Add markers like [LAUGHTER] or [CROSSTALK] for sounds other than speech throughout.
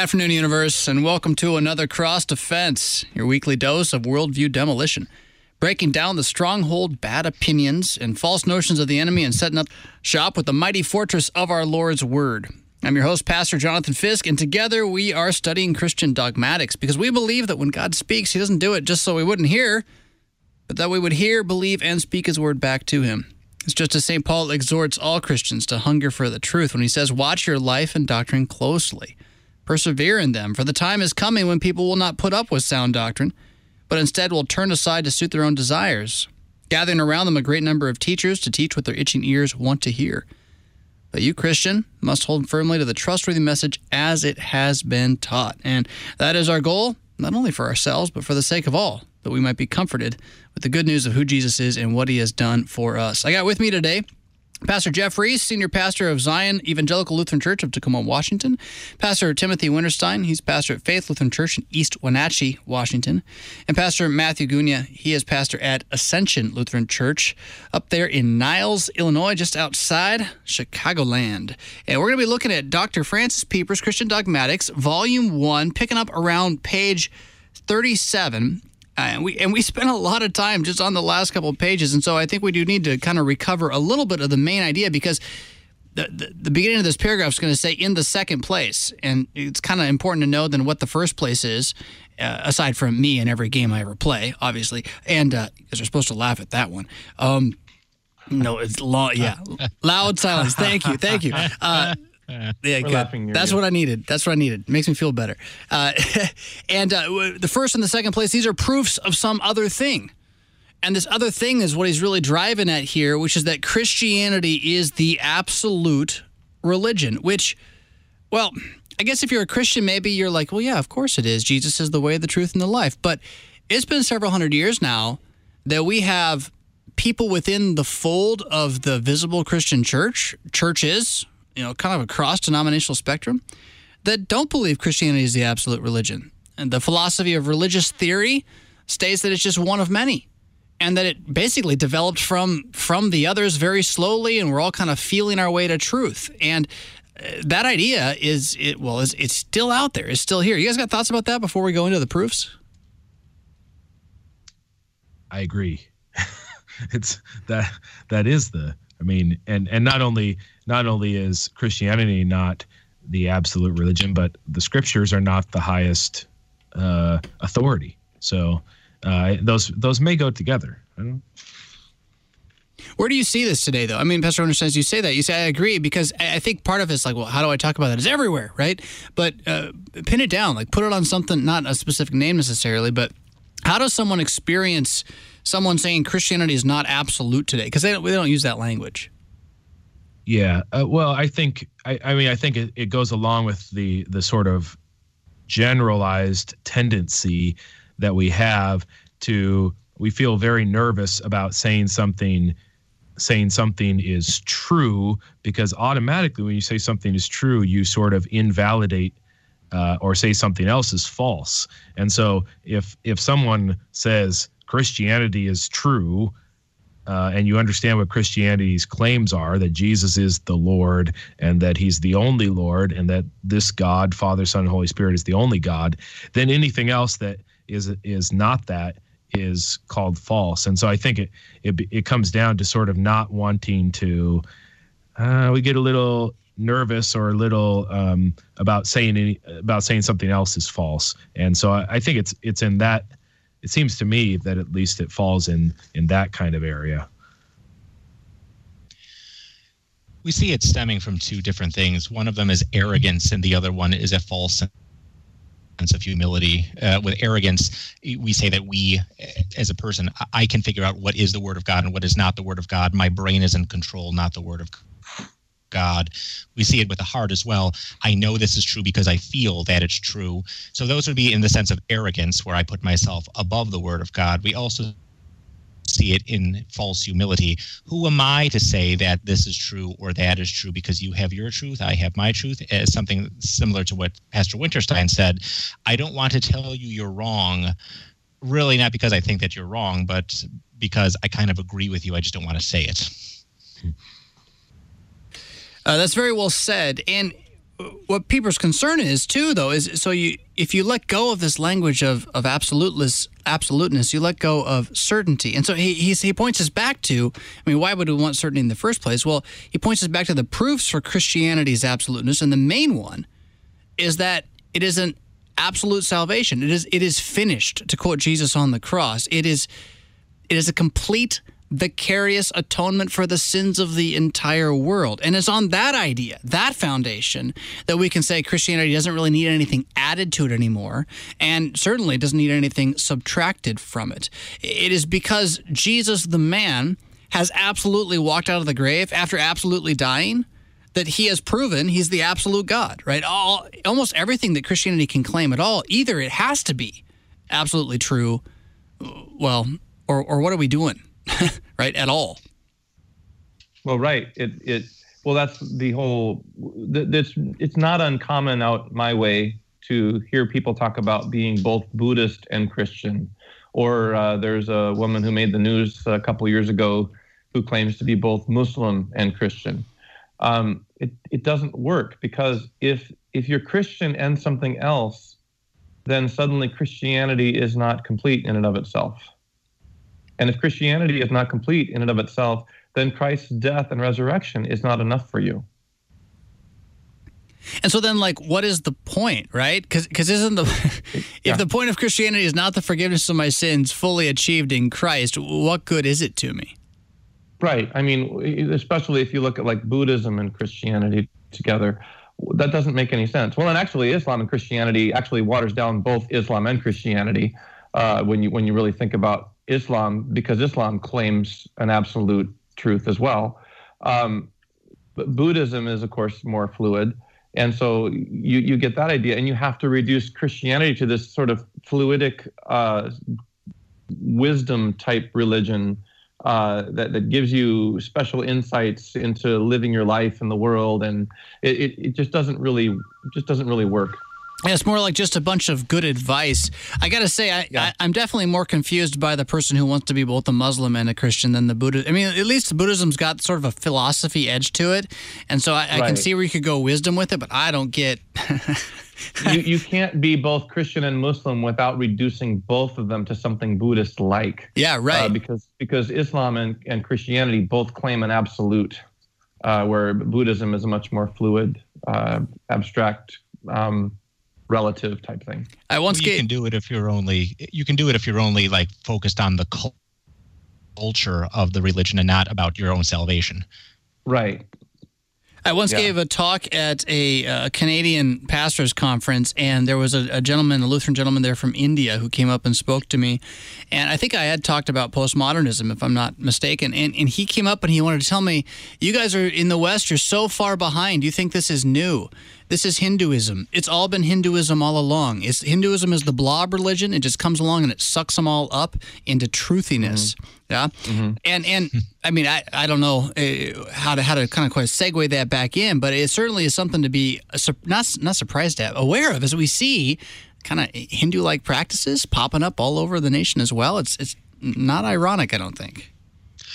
afternoon, Universe, and welcome to another Cross Defense, your weekly dose of worldview demolition. Breaking down the stronghold, bad opinions, and false notions of the enemy and setting up shop with the mighty fortress of our Lord's Word. I'm your host, Pastor Jonathan Fisk, and together we are studying Christian dogmatics because we believe that when God speaks, He doesn't do it just so we wouldn't hear, but that we would hear, believe, and speak His Word back to Him. It's just as St. Paul exhorts all Christians to hunger for the truth when he says, Watch your life and doctrine closely. Persevere in them, for the time is coming when people will not put up with sound doctrine, but instead will turn aside to suit their own desires, gathering around them a great number of teachers to teach what their itching ears want to hear. But you, Christian, must hold firmly to the trustworthy message as it has been taught. And that is our goal, not only for ourselves, but for the sake of all, that we might be comforted with the good news of who Jesus is and what he has done for us. I got with me today Pastor Jeff Reese, Senior Pastor of Zion Evangelical Lutheran Church of Tacoma, Washington. Pastor Timothy Winterstein, he's pastor at Faith Lutheran Church in East Wenatchee, Washington. And Pastor Matthew Gunia, he is pastor at Ascension Lutheran Church up there in Niles, Illinois, just outside Chicagoland. And we're going to be looking at Dr. Francis Pieper's Christian Dogmatics, Volume 1, picking up around page 37 uh, and we and we spent a lot of time just on the last couple of pages, and so I think we do need to kind of recover a little bit of the main idea because the, the, the beginning of this paragraph is going to say in the second place, and it's kind of important to know then what the first place is, uh, aside from me in every game I ever play, obviously, and because uh, we're supposed to laugh at that one. Um, no, it's long. Yeah, [LAUGHS] loud silence. Thank you, thank you. Uh, [LAUGHS] yeah, good. That's what I needed. That's what I needed. Makes me feel better. Uh, [LAUGHS] and uh, the first and the second place, these are proofs of some other thing. And this other thing is what he's really driving at here, which is that Christianity is the absolute religion, which, well, I guess if you're a Christian, maybe you're like, well, yeah, of course it is. Jesus is the way, the truth, and the life. But it's been several hundred years now that we have people within the fold of the visible Christian church, churches, you know, kind of across denominational spectrum that don't believe Christianity is the absolute religion. And the philosophy of religious theory states that it's just one of many and that it basically developed from from the others very slowly and we're all kind of feeling our way to truth. And uh, that idea is it well is it's still out there. It's still here. You guys got thoughts about that before we go into the proofs? I agree. [LAUGHS] it's that that is the I mean and and not only not only is Christianity not the absolute religion, but the scriptures are not the highest uh, authority. So uh, those those may go together. Where do you see this today, though? I mean, Pastor understands you say that. You say I agree because I think part of it's like, well, how do I talk about that? It's everywhere, right? But uh, pin it down, like put it on something, not a specific name necessarily, but how does someone experience someone saying Christianity is not absolute today? Because they don't, they don't use that language. Yeah. Uh, well, I think I, I mean I think it, it goes along with the the sort of generalized tendency that we have to we feel very nervous about saying something saying something is true because automatically when you say something is true you sort of invalidate uh, or say something else is false and so if if someone says christianity is true uh, and you understand what Christianity's claims are that Jesus is the Lord and that He's the only Lord and that this God, Father, Son, Holy Spirit is the only God, then anything else that is is not that is called false. And so I think it it, it comes down to sort of not wanting to. Uh, we get a little nervous or a little um, about saying any, about saying something else is false, and so I, I think it's it's in that it seems to me that at least it falls in in that kind of area. We see it stemming from two different things. One of them is arrogance and the other one is a false sense of humility. Uh, with arrogance we say that we as a person i can figure out what is the word of god and what is not the word of god. My brain is in control not the word of God. We see it with the heart as well. I know this is true because I feel that it's true. So those would be in the sense of arrogance, where I put myself above the word of God. We also see it in false humility. Who am I to say that this is true or that is true? Because you have your truth, I have my truth. As something similar to what Pastor Winterstein said, I don't want to tell you you're wrong. Really, not because I think that you're wrong, but because I kind of agree with you. I just don't want to say it. Hmm. Uh, that's very well said. And what people's concern is too, though, is so you if you let go of this language of of absoluteness, absoluteness, you let go of certainty, and so he he points us back to. I mean, why would we want certainty in the first place? Well, he points us back to the proofs for Christianity's absoluteness, and the main one is that it is an absolute salvation. It is it is finished. To quote Jesus on the cross, it is it is a complete vicarious atonement for the sins of the entire world. And it's on that idea, that foundation, that we can say Christianity doesn't really need anything added to it anymore, and certainly doesn't need anything subtracted from it. It is because Jesus, the man, has absolutely walked out of the grave after absolutely dying that he has proven he's the absolute God, right? All almost everything that Christianity can claim at all, either it has to be absolutely true, well, or or what are we doing? [LAUGHS] right at all. Well right. It it well that's the whole it's it's not uncommon out my way to hear people talk about being both buddhist and christian. Or uh, there's a woman who made the news a couple years ago who claims to be both muslim and christian. Um, it, it doesn't work because if if you're christian and something else then suddenly christianity is not complete in and of itself and if Christianity is not complete in and of itself, then Christ's death and resurrection is not enough for you. And so then, like, what is the point, right? Because isn't the [LAUGHS] if yeah. the point of Christianity is not the forgiveness of my sins fully achieved in Christ, what good is it to me? Right. I mean, especially if you look at like Buddhism and Christianity together, that doesn't make any sense. Well, and actually, Islam and Christianity actually waters down both Islam and Christianity uh, when you when you really think about Islam because Islam claims an absolute truth as well. Um, but Buddhism is, of course, more fluid. And so you, you get that idea, and you have to reduce Christianity to this sort of fluidic uh, wisdom type religion uh, that, that gives you special insights into living your life in the world. And it, it, it just doesn't really just doesn't really work. Yeah, it's more like just a bunch of good advice. I got to say, I, yeah. I, am definitely more confused by the person who wants to be both a Muslim and a Christian than the Buddha. I mean, at least Buddhism's got sort of a philosophy edge to it, and so I, I can see where you could go wisdom with it, but I don't get. [LAUGHS] you, you can't be both Christian and Muslim without reducing both of them to something Buddhist like. Yeah, right. Uh, because because Islam and, and Christianity both claim an absolute, uh, where Buddhism is a much more fluid, uh, abstract. Um, relative type thing. I once you can do it if you're only you can do it if you're only like focused on the culture of the religion and not about your own salvation. Right. I once yeah. gave a talk at a uh, Canadian pastors conference, and there was a, a, gentleman, a Lutheran gentleman there from India, who came up and spoke to me. And I think I had talked about postmodernism, if I'm not mistaken. And, and he came up and he wanted to tell me, You guys are in the West, you're so far behind. You think this is new. This is Hinduism. It's all been Hinduism all along. It's, Hinduism is the blob religion. It just comes along and it sucks them all up into truthiness. Mm-hmm. Yeah, mm-hmm. and and I mean I, I don't know uh, how to how to kind of quite segue that back in, but it certainly is something to be not not surprised at, aware of as we see kind of Hindu like practices popping up all over the nation as well. It's it's not ironic, I don't think.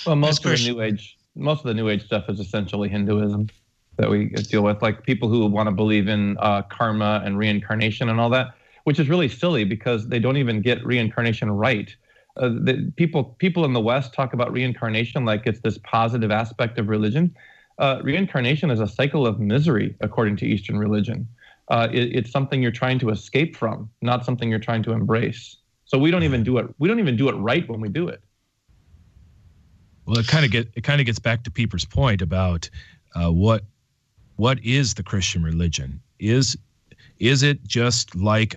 Well, most of the New Age most of the New Age stuff is essentially Hinduism that we deal with, like people who want to believe in uh, karma and reincarnation and all that, which is really silly because they don't even get reincarnation right. Uh, the, people people in the West talk about reincarnation like it's this positive aspect of religion. Uh, reincarnation is a cycle of misery, according to Eastern religion. Uh, it, it's something you're trying to escape from, not something you're trying to embrace. So we don't even do it. We don't even do it right when we do it. Well, it kind of get it kind of gets back to Pieper's point about uh, what what is the Christian religion? Is is it just like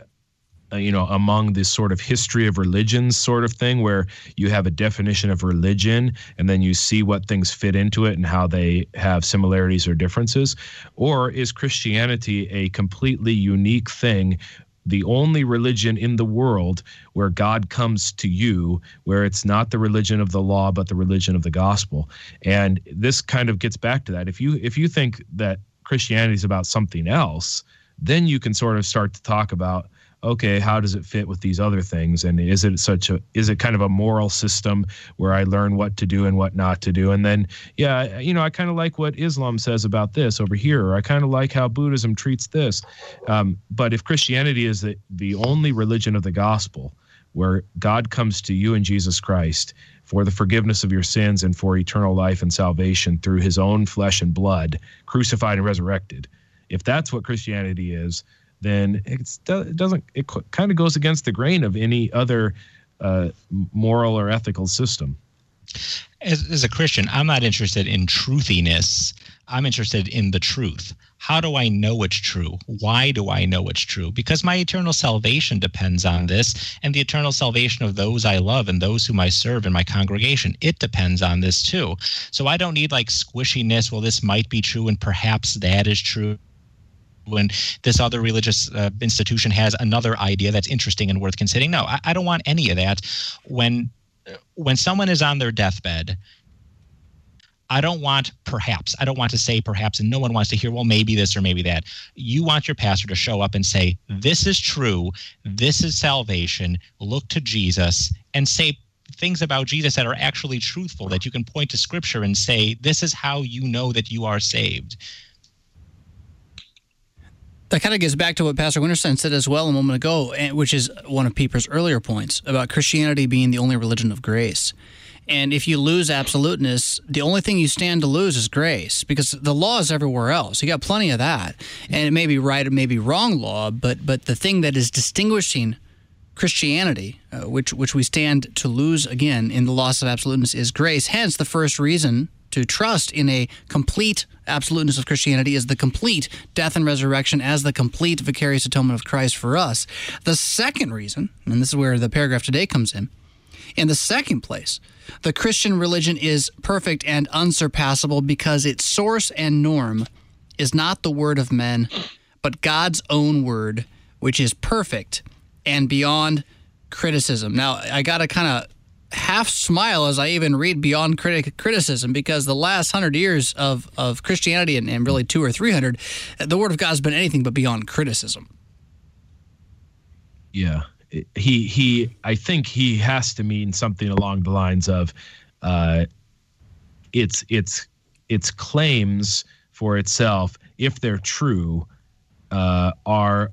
uh, you know among this sort of history of religions sort of thing where you have a definition of religion and then you see what things fit into it and how they have similarities or differences or is christianity a completely unique thing the only religion in the world where God comes to you, where it's not the religion of the law, but the religion of the gospel. And this kind of gets back to that. If you if you think that Christianity is about something else, then you can sort of start to talk about okay, how does it fit with these other things? And is it such a is it kind of a moral system where I learn what to do and what not to do? And then yeah, you know, I kind of like what Islam says about this over here, or I kind of like how Buddhism treats this. Um, but if Christianity is the, the only religion of the gospel, where God comes to you in Jesus Christ for the forgiveness of your sins and for eternal life and salvation through his own flesh and blood, crucified and resurrected. If that's what Christianity is, then it doesn't, it kind of goes against the grain of any other uh, moral or ethical system. As, as a Christian, I'm not interested in truthiness. I'm interested in the truth. How do I know it's true? Why do I know it's true? Because my eternal salvation depends on this, and the eternal salvation of those I love and those whom I serve in my congregation. It depends on this too. So I don't need like squishiness. Well, this might be true, and perhaps that is true when this other religious uh, institution has another idea that's interesting and worth considering. No, I, I don't want any of that. When when someone is on their deathbed I don't want perhaps. I don't want to say perhaps, and no one wants to hear, well, maybe this or maybe that. You want your pastor to show up and say, this is true. This is salvation. Look to Jesus and say things about Jesus that are actually truthful, that you can point to scripture and say, this is how you know that you are saved. That kind of gets back to what Pastor Winterstein said as well a moment ago, eh, which is one of Pieper's earlier points about Christianity being the only religion of grace. And if you lose absoluteness, the only thing you stand to lose is grace because the law is everywhere else. You got plenty of that. And it may be right, it may be wrong law, but but the thing that is distinguishing Christianity, uh, which which we stand to lose again in the loss of absoluteness, is grace. Hence, the first reason to trust in a complete absoluteness of Christianity is the complete death and resurrection as the complete vicarious atonement of Christ for us. The second reason, and this is where the paragraph today comes in, in the second place, the Christian religion is perfect and unsurpassable because its source and norm is not the word of men, but God's own word, which is perfect and beyond criticism. Now, I got to kind of half smile as I even read beyond critic criticism because the last hundred years of, of Christianity and, and really two or three hundred, the word of God has been anything but beyond criticism. Yeah, he he I think he has to mean something along the lines of uh, its its its claims for itself, if they're true, uh, are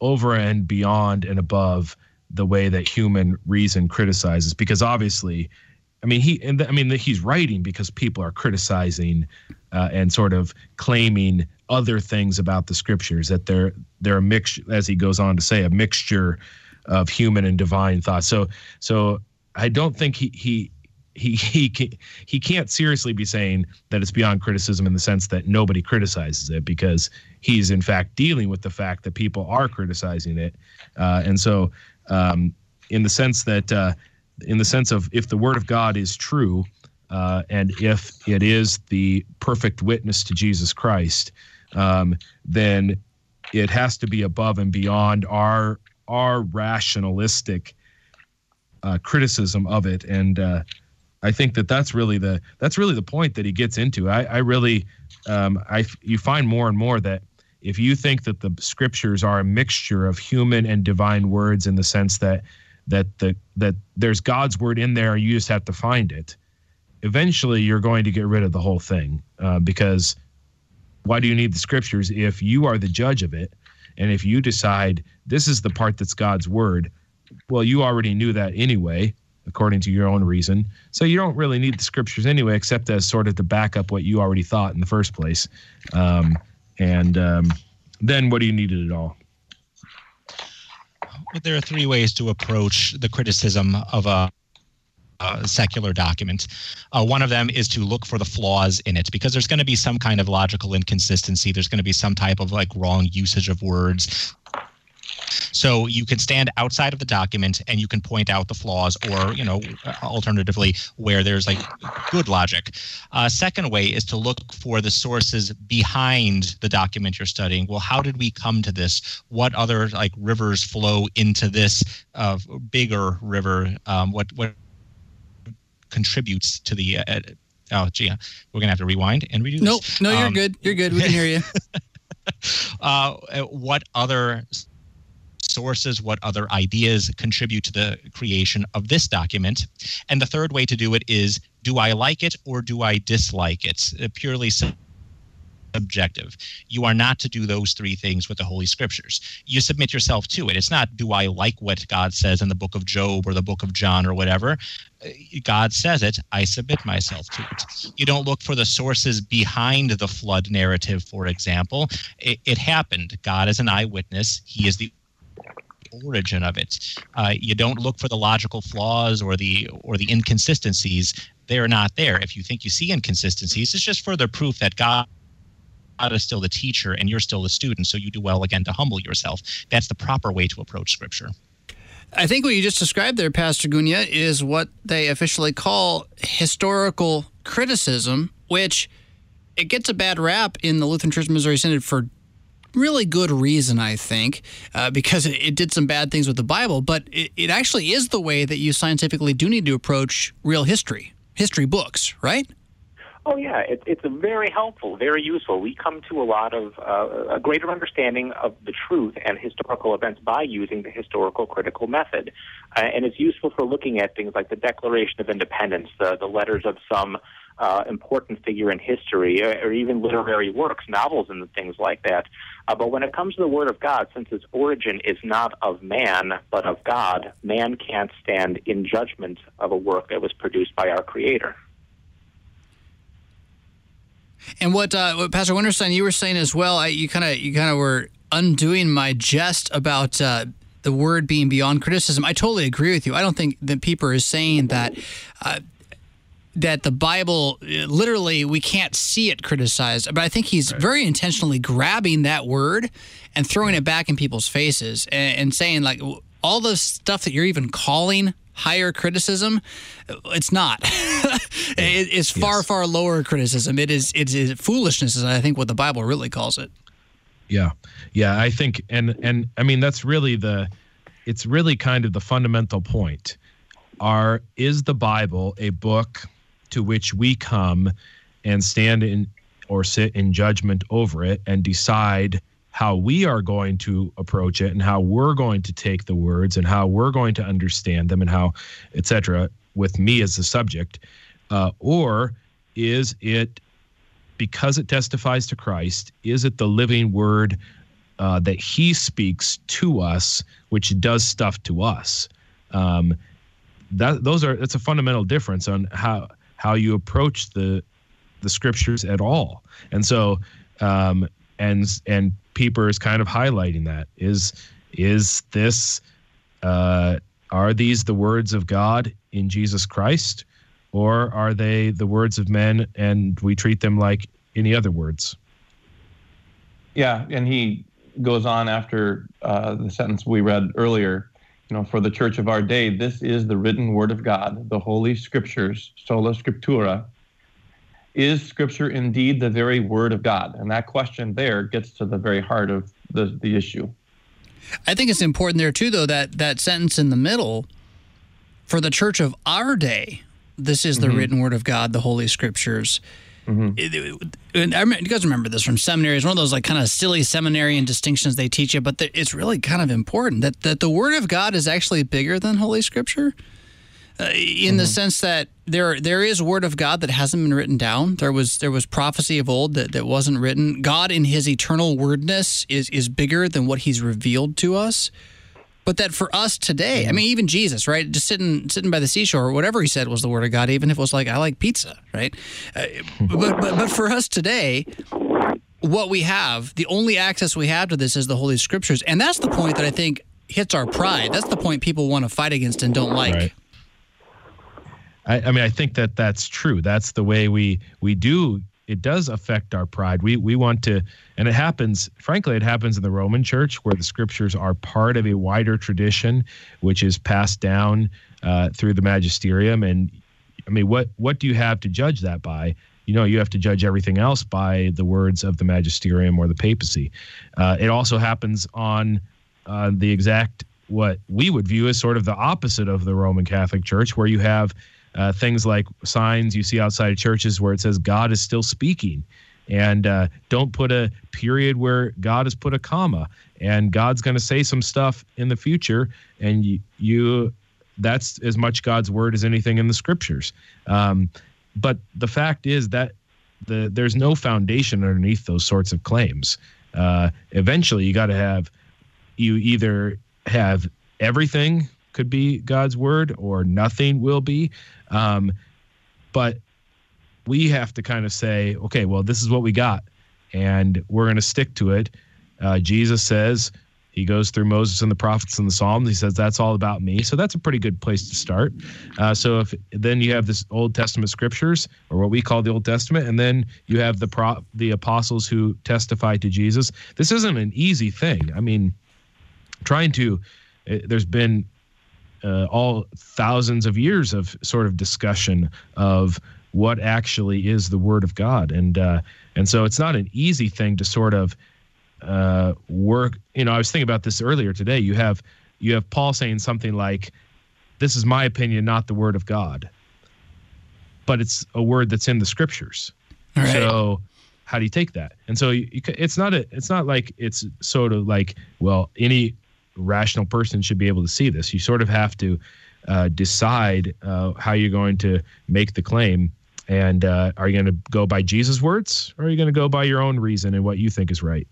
over and beyond and above the way that human reason criticizes. Because obviously, I mean he and I mean he's writing because people are criticizing uh, and sort of claiming other things about the scriptures that they're they're a mix as he goes on to say a mixture of human and divine thought. So so I don't think he he he he he can't seriously be saying that it's beyond criticism in the sense that nobody criticizes it because he's in fact dealing with the fact that people are criticizing it, uh, and so um, in the sense that uh, in the sense of if the word of God is true uh, and if it is the perfect witness to Jesus Christ, um, then it has to be above and beyond our our rationalistic uh, criticism of it, and uh, I think that that's really the that's really the point that he gets into. I, I really, um, I you find more and more that if you think that the scriptures are a mixture of human and divine words in the sense that that the that there's God's word in there, you just have to find it. Eventually, you're going to get rid of the whole thing uh, because why do you need the scriptures if you are the judge of it? And if you decide this is the part that's God's word, well, you already knew that anyway, according to your own reason. So you don't really need the scriptures anyway, except as sort of to back up what you already thought in the first place. Um, and um, then what do you need it at all? Well, there are three ways to approach the criticism of a secular document. Uh, one of them is to look for the flaws in it because there's going to be some kind of logical inconsistency. There's going to be some type of like wrong usage of words. So you can stand outside of the document and you can point out the flaws, or you know, alternatively, where there's like good logic. Uh, second way is to look for the sources behind the document you're studying. Well, how did we come to this? What other like rivers flow into this uh, bigger river? Um, what what contributes to the. Uh, oh, gee, we're gonna have to rewind and redo. Nope, no, you're um, good. You're good. We can hear you. [LAUGHS] uh, what other sources, what other ideas contribute to the creation of this document. And the third way to do it is do I like it or do I dislike it? Uh, purely subjective. You are not to do those three things with the Holy Scriptures. You submit yourself to it. It's not, do I like what God says in the book of Job or the book of John or whatever? Uh, God says it, I submit myself to it. You don't look for the sources behind the flood narrative, for example. It, it happened. God is an eyewitness, He is the origin of it. Uh, you don't look for the logical flaws or the or the inconsistencies. They're not there. If you think you see inconsistencies, it's just further proof that God God is still the teacher and you're still the student. So you do well again to humble yourself. That's the proper way to approach Scripture. I think what you just described there, Pastor Gunia, is what they officially call historical criticism, which it gets a bad rap in the Lutheran Church Missouri Synod for really good reason, I think, uh, because it, it, did some bad things with the Bible, but it, it actually is the way that you scientifically do need to approach real history, history books, right? Oh yeah, it, it's very helpful, very useful. We come to a lot of uh, a greater understanding of the truth and historical events by using the historical critical method, uh, and it's useful for looking at things like the Declaration of Independence, the, the letters of some uh, important figure in history, or, or even literary works, novels, and things like that. Uh, but when it comes to the Word of God, since its origin is not of man but of God, man can't stand in judgment of a work that was produced by our Creator. And what, uh, what Pastor Winterstein, you were saying as well, I, you kind of you kind of were undoing my jest about uh, the word being beyond criticism. I totally agree with you. I don't think that Pieper is saying that. Uh, that the Bible literally we can't see it criticized, but I think he's right. very intentionally grabbing that word and throwing it back in people's faces and, and saying like all the stuff that you're even calling higher criticism. It's not. [LAUGHS] it, it's far, yes. far lower criticism. It is, it is foolishness, is I think what the Bible really calls it. Yeah, yeah, I think, and and I mean that's really the, it's really kind of the fundamental point. Are is the Bible a book to which we come and stand in or sit in judgment over it and decide how we are going to approach it and how we're going to take the words and how we're going to understand them and how etc with me as the subject uh, or is it because it testifies to christ is it the living word uh, that he speaks to us which does stuff to us? Um, that those are that's a fundamental difference on how how you approach the the scriptures at all. And so um, and and Pieper is kind of highlighting that is is this uh, are these the words of God in Jesus Christ, or are they the words of men and we treat them like any other words? Yeah, and he goes on after uh, the sentence we read earlier. You know, for the church of our day, this is the written word of God, the Holy Scriptures, sola scriptura, is Scripture indeed the very Word of God? And that question there gets to the very heart of the, the issue. I think it's important there too, though that that sentence in the middle, for the church of our day, this is the mm-hmm. written Word of God, the Holy Scriptures. Mm-hmm. It, it, I remember, you guys remember this from seminary. It's one of those like kind of silly seminarian distinctions they teach you, but the, it's really kind of important that that the Word of God is actually bigger than Holy Scripture uh, in mm-hmm. the sense that there there is word of God that hasn't been written down. There was there was prophecy of old that, that wasn't written. God in his eternal wordness is is bigger than what he's revealed to us. But that for us today, I mean, even Jesus, right? Just sitting sitting by the seashore, or whatever he said was the word of God, even if it was like I like pizza, right? Uh, but, but but for us today, what we have, the only access we have to this is the Holy Scriptures, and that's the point that I think hits our pride. That's the point people want to fight against and don't like. Right. I, I mean, I think that that's true. That's the way we we do. It does affect our pride. We we want to, and it happens. Frankly, it happens in the Roman Church where the scriptures are part of a wider tradition, which is passed down uh, through the magisterium. And I mean, what what do you have to judge that by? you know you have to judge everything else by the words of the magisterium or the papacy. Uh, it also happens on uh, the exact what we would view as sort of the opposite of the Roman Catholic Church, where you have uh, things like signs you see outside of churches where it says God is still speaking. And uh, don't put a period where God has put a comma. and God's going to say some stuff in the future, and you, you that's as much God's word as anything in the scriptures. Um, but the fact is that the there's no foundation underneath those sorts of claims. Uh, eventually, you got to have you either have everything could be God's word or nothing will be. Um, but we have to kind of say, okay, well, this is what we got, and we're going to stick to it. Uh, Jesus says, he goes through Moses and the prophets and the Psalms. He says that's all about me. So that's a pretty good place to start. Uh, so if then you have this Old Testament scriptures, or what we call the Old Testament, and then you have the pro- the apostles who testify to Jesus. This isn't an easy thing. I mean, trying to. Uh, there's been uh, all thousands of years of sort of discussion of what actually is the Word of God, and uh, and so it's not an easy thing to sort of uh, work. You know, I was thinking about this earlier today. You have you have Paul saying something like, "This is my opinion, not the word of God," but it's a word that's in the scriptures. Right. So how do you take that? And so you, you, it's not a it's not like it's sort of like well any rational person should be able to see this. You sort of have to uh, decide uh, how you're going to make the claim. And uh, are you going to go by Jesus' words, or are you going to go by your own reason and what you think is right?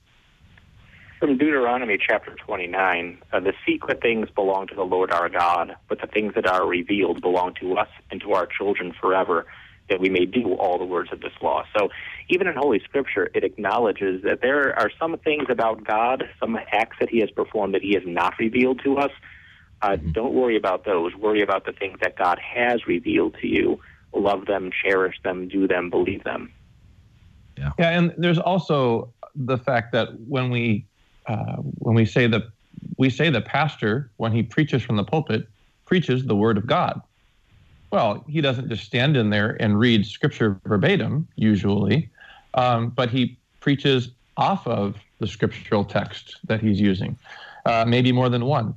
From Deuteronomy chapter 29, uh, the secret things belong to the Lord our God, but the things that are revealed belong to us and to our children forever, that we may do all the words of this law. So, even in Holy Scripture, it acknowledges that there are some things about God, some acts that He has performed that He has not revealed to us. Uh, mm-hmm. Don't worry about those. Worry about the things that God has revealed to you. Love them, cherish them, do them, believe them. Yeah. Yeah, and there's also the fact that when we uh, when we say that we say the pastor when he preaches from the pulpit preaches the word of God. Well, he doesn't just stand in there and read scripture verbatim usually, um, but he preaches off of the scriptural text that he's using, uh, maybe more than one.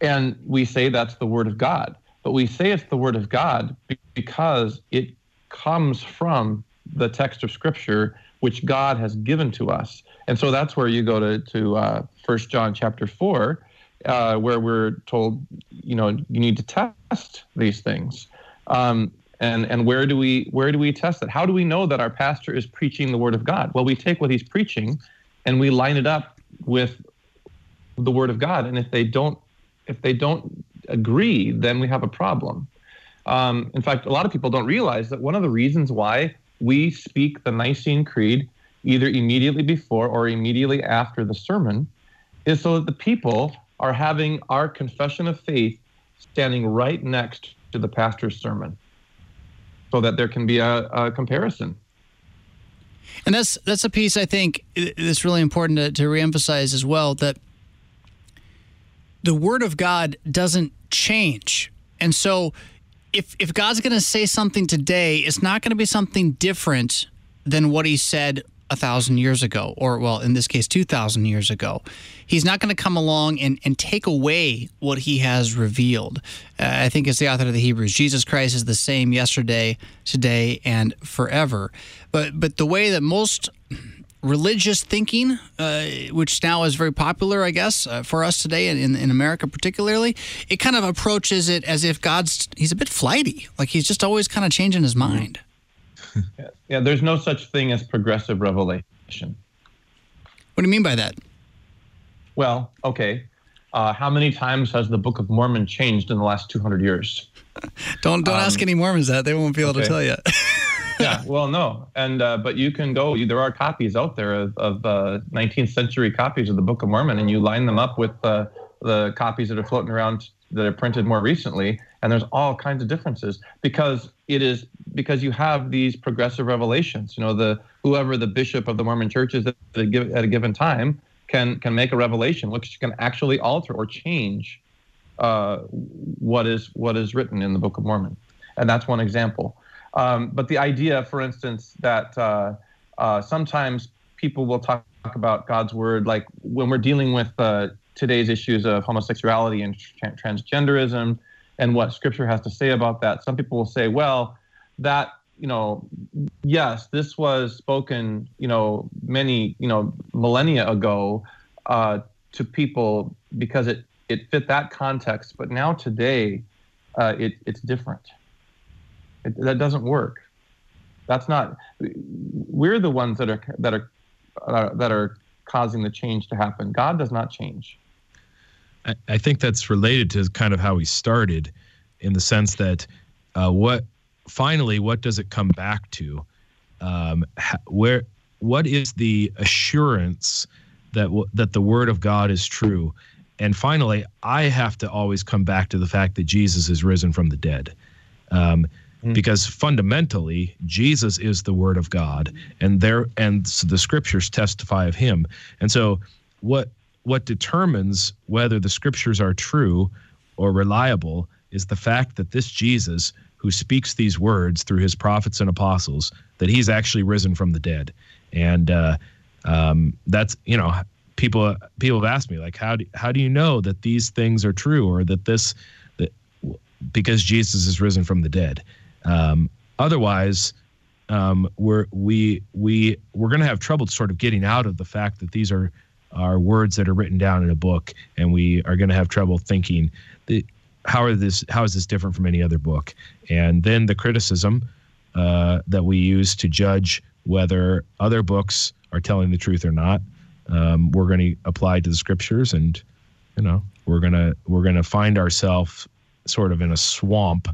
And we say that's the word of God, but we say it's the word of God because it comes from the text of scripture which God has given to us. And so that's where you go to to uh, First John chapter four, uh, where we're told, you know, you need to test these things. Um, and and where do we where do we test it? How do we know that our pastor is preaching the word of God? Well, we take what he's preaching, and we line it up with the word of God. And if they don't if they don't agree, then we have a problem. Um, in fact, a lot of people don't realize that one of the reasons why we speak the Nicene Creed either immediately before or immediately after the sermon is so that the people are having our confession of faith standing right next to the pastor's sermon so that there can be a, a comparison. And that's that's a piece I think that's really important to, to reemphasize as well that the word of God doesn't change. And so if if God's going to say something today, it's not going to be something different than what he said a thousand years ago, or well, in this case, two thousand years ago. He's not going to come along and, and take away what he has revealed. Uh, I think it's the author of the Hebrews. Jesus Christ is the same yesterday, today, and forever. But but the way that most religious thinking, uh, which now is very popular, I guess, uh, for us today in, in America particularly, it kind of approaches it as if God's, he's a bit flighty. Like he's just always kind of changing his mind. [LAUGHS] yeah, yeah, there's no such thing as progressive revelation. What do you mean by that? Well, okay. Uh, how many times has the Book of Mormon changed in the last 200 years? [LAUGHS] don't don't um, ask any Mormons that; they won't be able okay. to tell you. [LAUGHS] yeah, well, no, and uh, but you can go. There are copies out there of, of uh, 19th century copies of the Book of Mormon, and you line them up with uh, the copies that are floating around that are printed more recently, and there's all kinds of differences because it is because you have these progressive revelations. You know, the whoever the bishop of the Mormon church is at a, at a given time can can make a revelation which can actually alter or change uh, what is what is written in the Book of Mormon, and that's one example. Um, but the idea, for instance, that uh, uh, sometimes people will talk about God's word, like when we're dealing with uh, today's issues of homosexuality and tra- transgenderism and what Scripture has to say about that. Some people will say, well, that you know, yes, this was spoken, you know, many, you know, millennia ago uh, to people because it it fit that context. But now today, uh, it it's different. It, that doesn't work. That's not. We're the ones that are that are uh, that are causing the change to happen. God does not change. I, I think that's related to kind of how we started, in the sense that uh, what finally what does it come back to? Um, where what is the assurance that w- that the word of God is true? And finally, I have to always come back to the fact that Jesus is risen from the dead. Um, mm. because fundamentally Jesus is the word of God and there and so the scriptures testify of him. And so what what determines whether the scriptures are true or reliable is the fact that this Jesus who speaks these words through his prophets and apostles that he's actually risen from the dead. And uh, um, that's you know people people have asked me like how do how do you know that these things are true or that this that because Jesus is risen from the dead. Um, otherwise, um, we're we we we're to have trouble sort of getting out of the fact that these are are words that are written down in a book, and we are going to have trouble thinking that how are this how is this different from any other book? And then the criticism uh, that we use to judge whether other books are telling the truth or not, um, we're going to apply to the scriptures, and you know we're gonna we're gonna find ourselves sort of in a swamp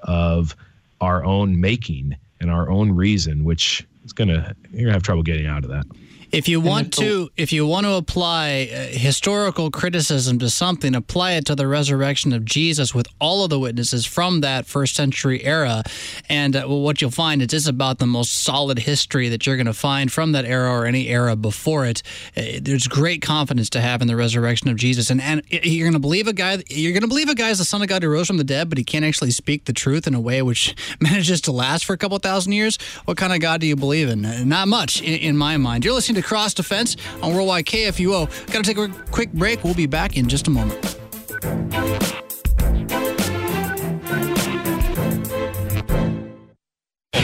of our own making and our own reason, which is gonna you're gonna have trouble getting out of that. If you want to, if you want to apply uh, historical criticism to something, apply it to the resurrection of Jesus with all of the witnesses from that first century era, and uh, well, what you'll find is it's about the most solid history that you're going to find from that era or any era before it. Uh, there's great confidence to have in the resurrection of Jesus, and and you're going to believe a guy. You're going to believe a guy is the son of God who rose from the dead, but he can't actually speak the truth in a way which [LAUGHS] manages to last for a couple thousand years. What kind of God do you believe in? Not much, in, in my mind. You're listening to Cross Defense on Worldwide KFUO. Got to take a quick break. We'll be back in just a moment.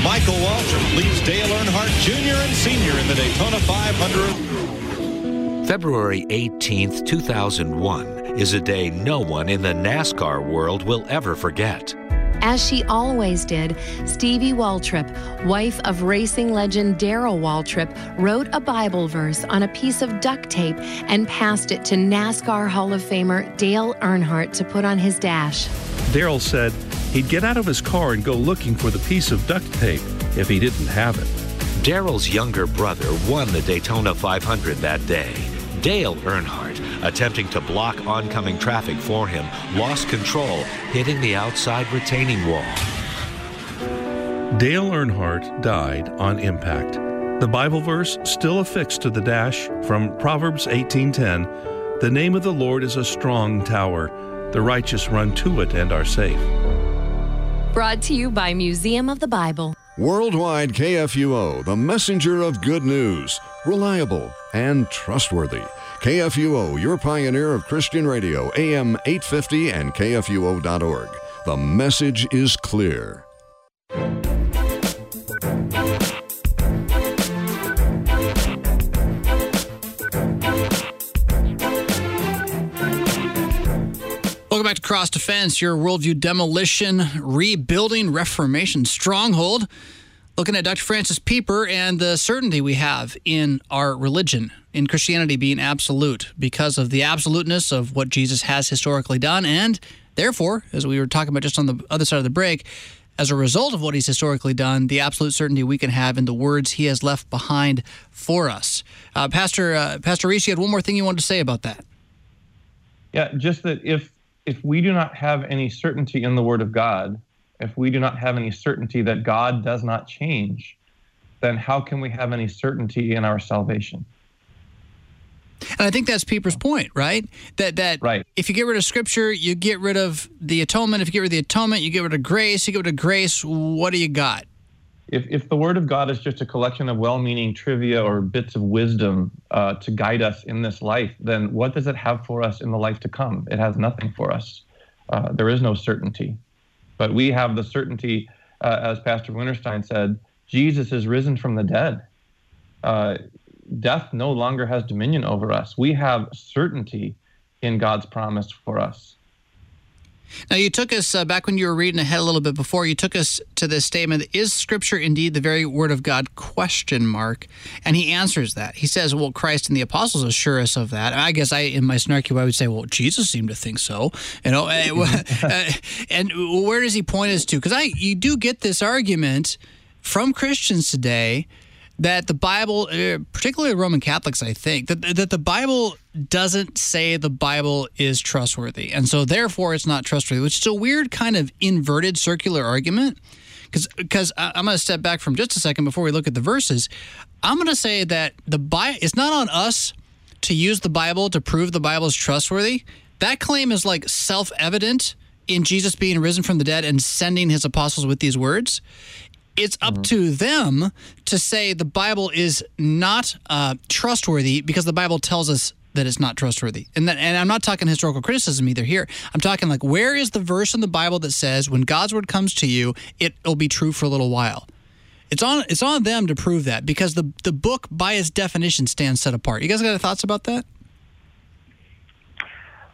Michael Waltrip leads Dale Earnhardt Jr. and Sr. in the Daytona 500. February 18th, 2001 is a day no one in the NASCAR world will ever forget. As she always did, Stevie Waltrip, wife of racing legend Darrell Waltrip, wrote a Bible verse on a piece of duct tape and passed it to NASCAR Hall of Famer Dale Earnhardt to put on his dash. Darrell said he'd get out of his car and go looking for the piece of duct tape if he didn't have it. Darrell's younger brother won the Daytona 500 that day. Dale Earnhardt, attempting to block oncoming traffic for him, lost control, hitting the outside retaining wall. Dale Earnhardt died on impact. The Bible verse still affixed to the dash from Proverbs 18:10, "The name of the Lord is a strong tower; the righteous run to it and are safe." Brought to you by Museum of the Bible. Worldwide KFUO, the messenger of good news, reliable and trustworthy. KFUO, your pioneer of Christian radio, AM 850 and KFUO.org. The message is clear. Welcome back to Cross Defense, your worldview demolition, rebuilding, reformation stronghold. Looking at Dr. Francis Pieper and the certainty we have in our religion, in Christianity being absolute, because of the absoluteness of what Jesus has historically done, and therefore, as we were talking about just on the other side of the break, as a result of what he's historically done, the absolute certainty we can have in the words he has left behind for us. Uh, Pastor uh, Pastor Reese, you had one more thing you wanted to say about that. Yeah, just that if if we do not have any certainty in the Word of God, if we do not have any certainty that God does not change, then how can we have any certainty in our salvation? And I think that's Pieper's point, right? That that right. if you get rid of Scripture, you get rid of the atonement. If you get rid of the atonement, you get rid of grace. You get rid of grace. What do you got? If if the Word of God is just a collection of well-meaning trivia or bits of wisdom uh, to guide us in this life, then what does it have for us in the life to come? It has nothing for us. Uh, there is no certainty. But we have the certainty, uh, as Pastor Winterstein said, Jesus is risen from the dead. Uh, death no longer has dominion over us. We have certainty in God's promise for us. Now, you took us uh, back when you were reading ahead a little bit before. You took us to this statement: "Is Scripture indeed the very Word of God?" Question mark, and he answers that. He says, "Well, Christ and the apostles assure us of that." I guess I, in my snarky way, would say, "Well, Jesus seemed to think so." You know, uh, [LAUGHS] [LAUGHS] and where does he point us to? Because I, you do get this argument from Christians today that the Bible, uh, particularly Roman Catholics, I think that that the Bible doesn't say the Bible is trustworthy, and so therefore it's not trustworthy. Which is a weird kind of inverted circular argument. Because I'm going to step back from just a second before we look at the verses. I'm going to say that the Bible it's not on us to use the Bible to prove the Bible is trustworthy. That claim is like self-evident in Jesus being risen from the dead and sending his apostles with these words it's up mm-hmm. to them to say the Bible is not uh, trustworthy because the Bible tells us that it's not trustworthy. And that, and I'm not talking historical criticism either here. I'm talking like where is the verse in the Bible that says when God's word comes to you, it'll be true for a little while. It's on it's on them to prove that because the the book by its definition stands set apart. You guys got any thoughts about that?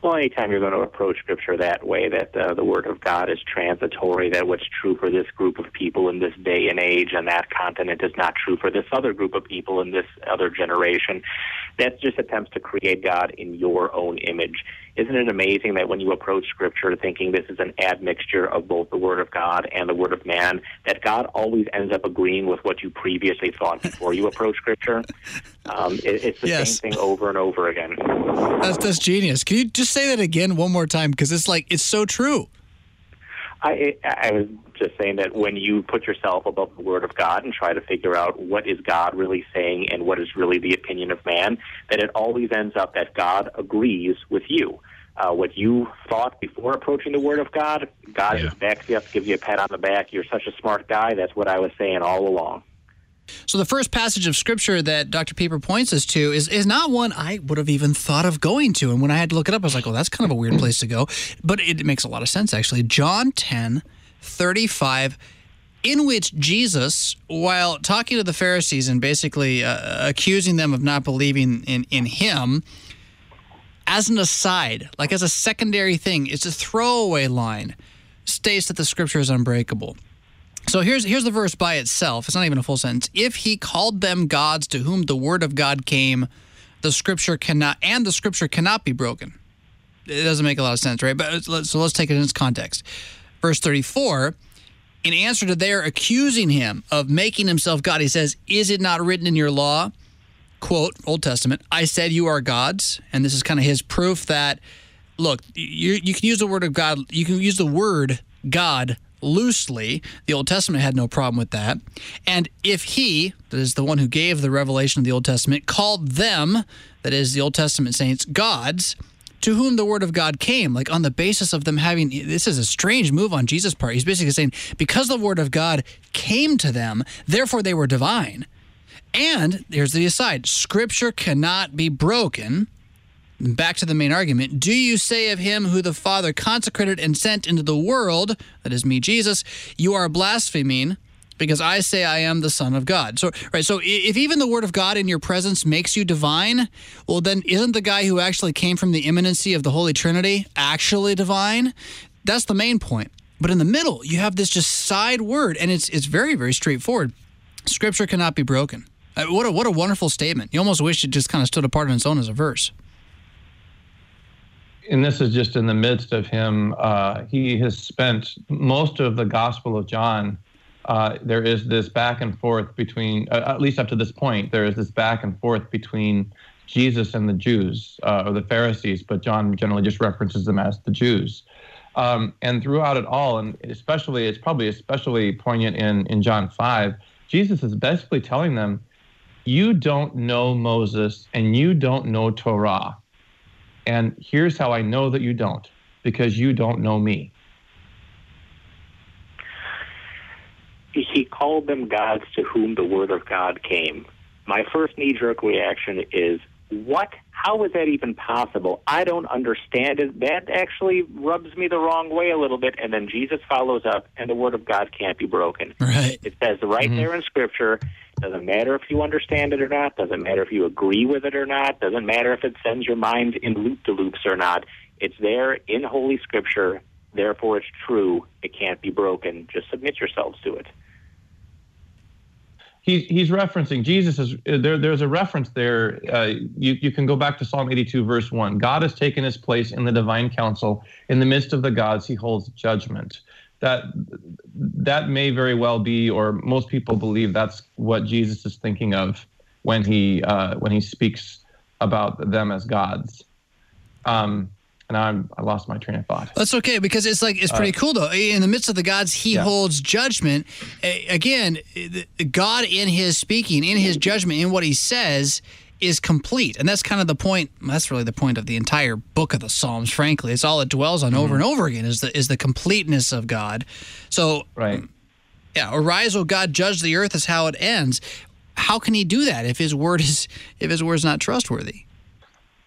Well, anytime you're going to approach Scripture that way, that uh, the Word of God is transitory, that what's true for this group of people in this day and age and that continent is not true for this other group of people in this other generation, that's just attempts to create God in your own image. Isn't it amazing that when you approach Scripture thinking this is an admixture of both the Word of God and the Word of man, that God always ends up agreeing with what you previously thought before you approach Scripture? Um, it, it's the yes. same thing over and over again. That's that's genius. Can you just say that again one more time? Because it's like it's so true. I I was just saying that when you put yourself above the Word of God and try to figure out what is God really saying and what is really the opinion of man, that it always ends up that God agrees with you. Uh, what you thought before approaching the Word of God, God yeah. just backs you up, gives you a pat on the back. You're such a smart guy. That's what I was saying all along. So the first passage of scripture that Dr. Pieper points us to is, is not one I would have even thought of going to. And when I had to look it up, I was like, well, that's kind of a weird place to go. But it makes a lot of sense, actually. John 10, 35 in which Jesus, while talking to the Pharisees and basically uh, accusing them of not believing in, in him, as an aside, like as a secondary thing, it's a throwaway line, states that the scripture is unbreakable. So here's here's the verse by itself. It's not even a full sentence. If he called them gods to whom the word of God came, the scripture cannot and the scripture cannot be broken. It doesn't make a lot of sense, right? But so let's take it in its context. Verse 34, in answer to their accusing him of making himself God, he says, "Is it not written in your law?" Quote, Old Testament, I said you are gods. And this is kind of his proof that, look, you, you can use the word of God, you can use the word God loosely. The Old Testament had no problem with that. And if he, that is the one who gave the revelation of the Old Testament, called them, that is the Old Testament saints, gods, to whom the word of God came, like on the basis of them having this is a strange move on Jesus' part. He's basically saying, because the word of God came to them, therefore they were divine. And here's the aside scripture cannot be broken Back to the main argument. Do you say of him who the Father consecrated and sent into the world, that is me, Jesus, you are blaspheming because I say I am the Son of God. So, right. So, if even the Word of God in your presence makes you divine, well, then isn't the guy who actually came from the immanency of the Holy Trinity actually divine? That's the main point. But in the middle, you have this just side word, and it's it's very very straightforward. Scripture cannot be broken. Uh, what a what a wonderful statement. You almost wish it just kind of stood apart on its own as a verse and this is just in the midst of him. Uh, he has spent most of the Gospel of John. Uh, there is this back and forth between, uh, at least up to this point, there is this back and forth between Jesus and the Jews uh, or the Pharisees, but John generally just references them as the Jews. Um, and throughout it all, and especially, it's probably especially poignant in, in John 5, Jesus is basically telling them, You don't know Moses and you don't know Torah and here's how I know that you don't because you don't know me. He called them gods to whom the word of God came. My first knee jerk reaction is, What? How is that even possible? I don't understand it. That actually rubs me the wrong way a little bit. And then Jesus follows up, and the word of God can't be broken. Right. It says right mm-hmm. there in Scripture, Doesn't matter if you understand it or not. Doesn't matter if you agree with it or not. Doesn't matter if it sends your mind in loop to loops or not. It's there in Holy Scripture. Therefore, it's true. It can't be broken. Just submit yourselves to it. He's, he's referencing Jesus is there. There's a reference there. Uh, you you can go back to Psalm 82 verse one. God has taken his place in the divine council. In the midst of the gods, he holds judgment. That that may very well be, or most people believe that's what Jesus is thinking of when he uh, when he speaks about them as gods. Um, and I'm I lost my train of thought. That's okay because it's like it's pretty Uh, cool though. In the midst of the gods, he Yeah. holds judgment. Again, God in his speaking, in his judgment, in what he says is complete, and that's kind of the point. That's really the point of the entire book of the Psalms. Frankly, it's all it dwells on over and over again is the is the completeness of God. So right. Yeah, arise, O God, judge the earth is how it ends. How can he do that if his word is if his word is not trustworthy?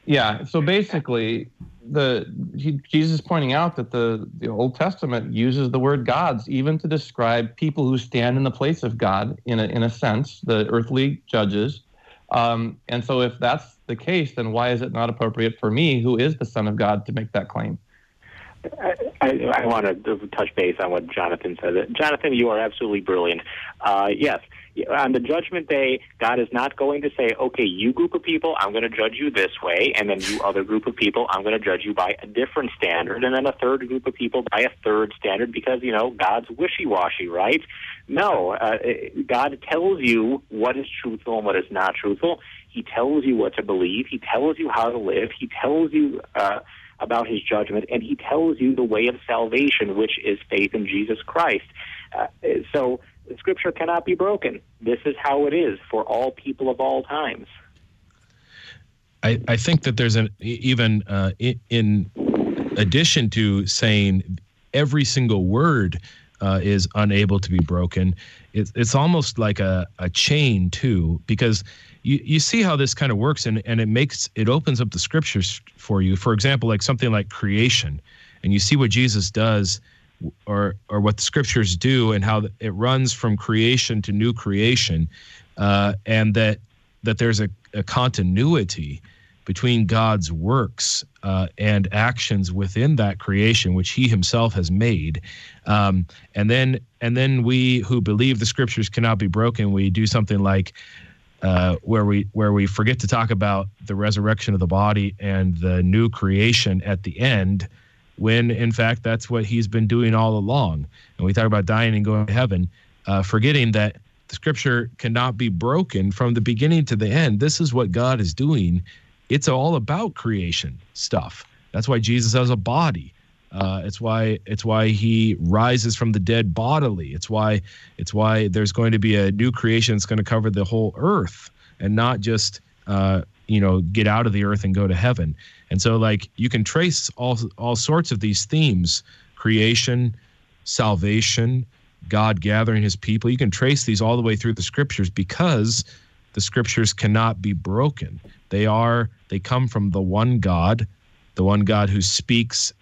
Yeah. So basically, the he, Jesus is pointing out that the the Old Testament uses the word gods even to describe people who stand in the place of God in a in a sense, the earthly judges. Um, and so, if that's the case, then why is it not appropriate for me, who is the Son of God, to make that claim? I, I, I want to touch base on what Jonathan said. Jonathan, you are absolutely brilliant. Uh, yes, on the judgment day, God is not going to say, okay, you group of people, I'm going to judge you this way, and then you other group of people, I'm going to judge you by a different standard, and then a third group of people by a third standard because, you know, God's wishy washy, right? No, uh, God tells you what is truthful and what is not truthful. He tells you what to believe. He tells you how to live. He tells you uh, about his judgment, and he tells you the way of salvation, which is faith in Jesus Christ. Uh, so the scripture cannot be broken. This is how it is for all people of all times. I, I think that there's an even uh, in, in addition to saying every single word uh, is unable to be broken. It's it's almost like a, a chain too, because you, you see how this kind of works, and, and it makes it opens up the scriptures for you. For example, like something like creation, and you see what Jesus does, or or what the scriptures do, and how it runs from creation to new creation, uh, and that that there's a, a continuity between God's works uh, and actions within that creation, which He Himself has made, um, and then and then we who believe the Scriptures cannot be broken, we do something like uh, where we where we forget to talk about the resurrection of the body and the new creation at the end, when in fact that's what He's been doing all along. And we talk about dying and going to heaven, uh, forgetting that the Scripture cannot be broken from the beginning to the end. This is what God is doing it's all about creation stuff. That's why Jesus has a body. Uh, it's why it's why he rises from the dead bodily. It's why it's why there's going to be a new creation that's going to cover the whole earth and not just uh, you know get out of the earth and go to heaven. And so like you can trace all all sorts of these themes: creation, salvation, God gathering His people. You can trace these all the way through the scriptures because the scriptures cannot be broken. They are they come from the one God, the one God who speaks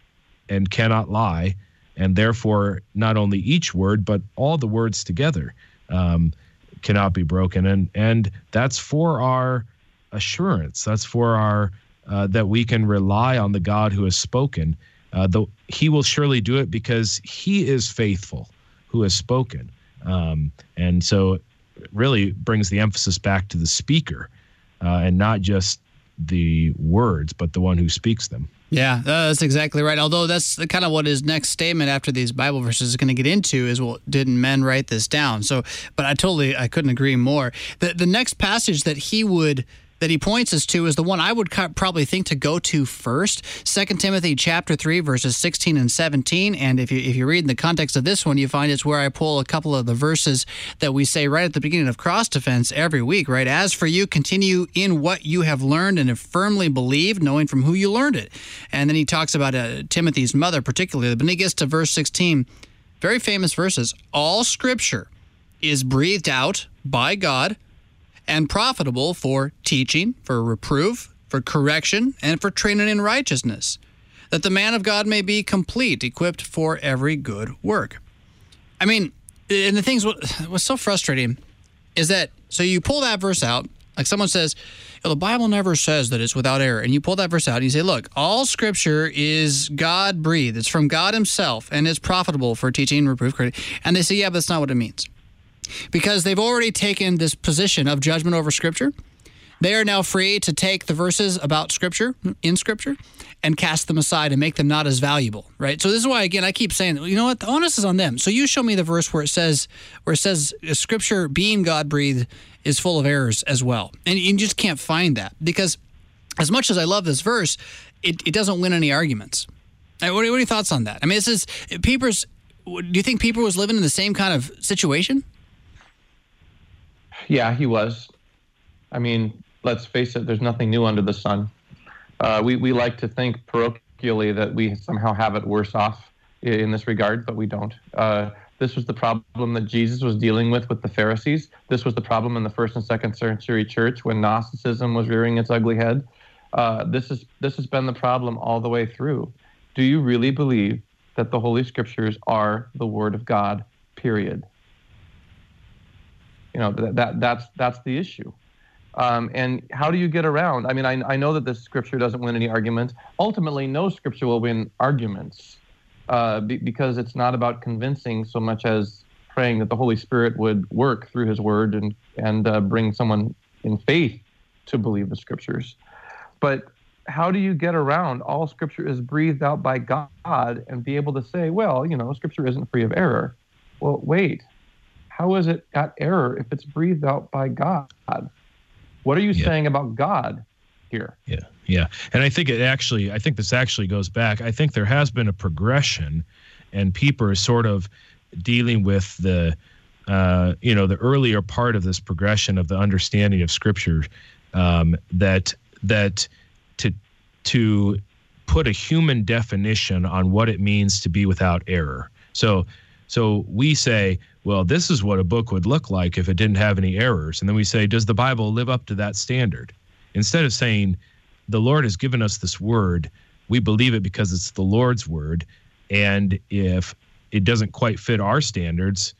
and cannot lie, and therefore not only each word but all the words together um, cannot be broken. And and that's for our assurance. That's for our uh, that we can rely on the God who has spoken. Uh, though He will surely do it because He is faithful, who has spoken. Um, and so really brings the emphasis back to the speaker uh, and not just the words, but the one who speaks them. Yeah, uh, that's exactly right. Although that's kind of what his next statement after these Bible verses is going to get into is, well, didn't men write this down? So, but I totally I couldn't agree more. The the next passage that he would that he points us to is the one I would probably think to go to first. Second Timothy chapter three verses sixteen and seventeen. And if you if you read in the context of this one, you find it's where I pull a couple of the verses that we say right at the beginning of cross defense every week. Right, as for you, continue in what you have learned and have firmly believed, knowing from who you learned it. And then he talks about uh, Timothy's mother particularly. But he gets to verse sixteen, very famous verses. All Scripture is breathed out by God and profitable for teaching, for reproof, for correction, and for training in righteousness, that the man of God may be complete, equipped for every good work. I mean, and the things what, what's so frustrating is that So you pull that verse out, like someone says, the Bible never says that it's without error. And you pull that verse out and you say, look, all scripture is God breathed. It's from God Himself and it's profitable for teaching, reproof, correction. And they say, yeah, but that's not what it means. Because they've already taken this position of judgment over scripture. They are now free to take the verses about scripture, in scripture, and cast them aside and make them not as valuable, right? So this is why again I keep saying, you know what, the onus is on them. So you show me the verse where it says where it says scripture being God breathed is full of errors as well. And you just can't find that because as much as I love this verse, it, it doesn't win any arguments. Uh, what are, what are your thoughts on that? I mean, this is Pieper's. Do you think Pieper was living in the same kind of situation? Yeah, he was. I mean, let's face it, there's nothing new under the sun. Uh, we, we like to think parochially that we somehow have it worse off in this regard, but we don't. Uh, this was the problem that Jesus was dealing with with the Pharisees. This was the problem in the first and second century church when Gnosticism was rearing its ugly head. Uh, this is this has been the problem all the way through. Do you really believe that the Holy Scriptures are the Word of God? Period. You know that, that that's that's the issue. Um, and how do you get around? I mean, I, I know that this scripture doesn't win any arguments. Ultimately, no scripture will win arguments uh, be, because it's not about convincing so much as praying that the Holy Spirit would work through His Word and and uh, bring someone in faith to believe the Scriptures. But how do you get around all Scripture is breathed out by God and be able to say, well, you know, Scripture isn't free of error? Well, wait, how is it got error if it's breathed out by God? What are you yeah. saying about God here? Yeah. Yeah. And I think it actually, I think this actually goes back. I think there has been a progression, and Pieper is sort of dealing with the, uh, you know, the earlier part of this progression of the understanding of Scripture um, that that to to put a human definition on what it means to be without error. So so we say, well, this is what a book would look like if it didn't have any errors. And then we say, does the Bible live up to that standard? Instead of saying, the Lord has given us this word. We believe it because it's the Lord's word. And if it doesn't quite fit our standards,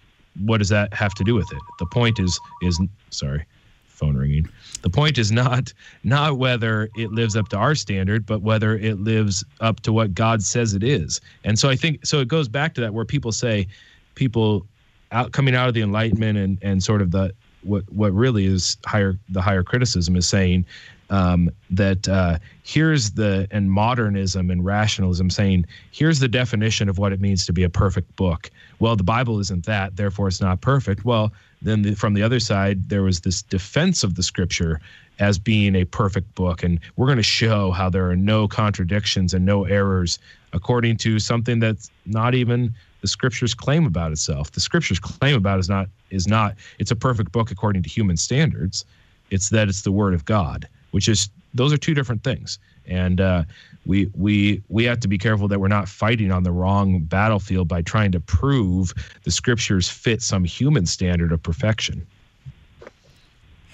what does that have to do with it? The point is is sorry, phone ringing. The point is not not whether it lives up to our standard, but whether it lives up to what God says it is. And so I think so it goes back to that where people say people out coming out of the enlightenment and and sort of the what what really is higher the higher criticism is saying um, that uh, here's the and modernism and rationalism saying here's the definition of what it means to be a perfect book. Well, the Bible isn't that, therefore it's not perfect. Well, then the, from the other side, there was this defense of the Scripture as being a perfect book, and we're going to show how there are no contradictions and no errors according to something that's not even the Scriptures claim about itself. The Scriptures claim about is not is not it's a perfect book according to human standards. It's that it's the Word of God which is those are two different things. And uh, we we we have to be careful that we're not fighting on the wrong battlefield by trying to prove the scriptures fit some human standard of perfection.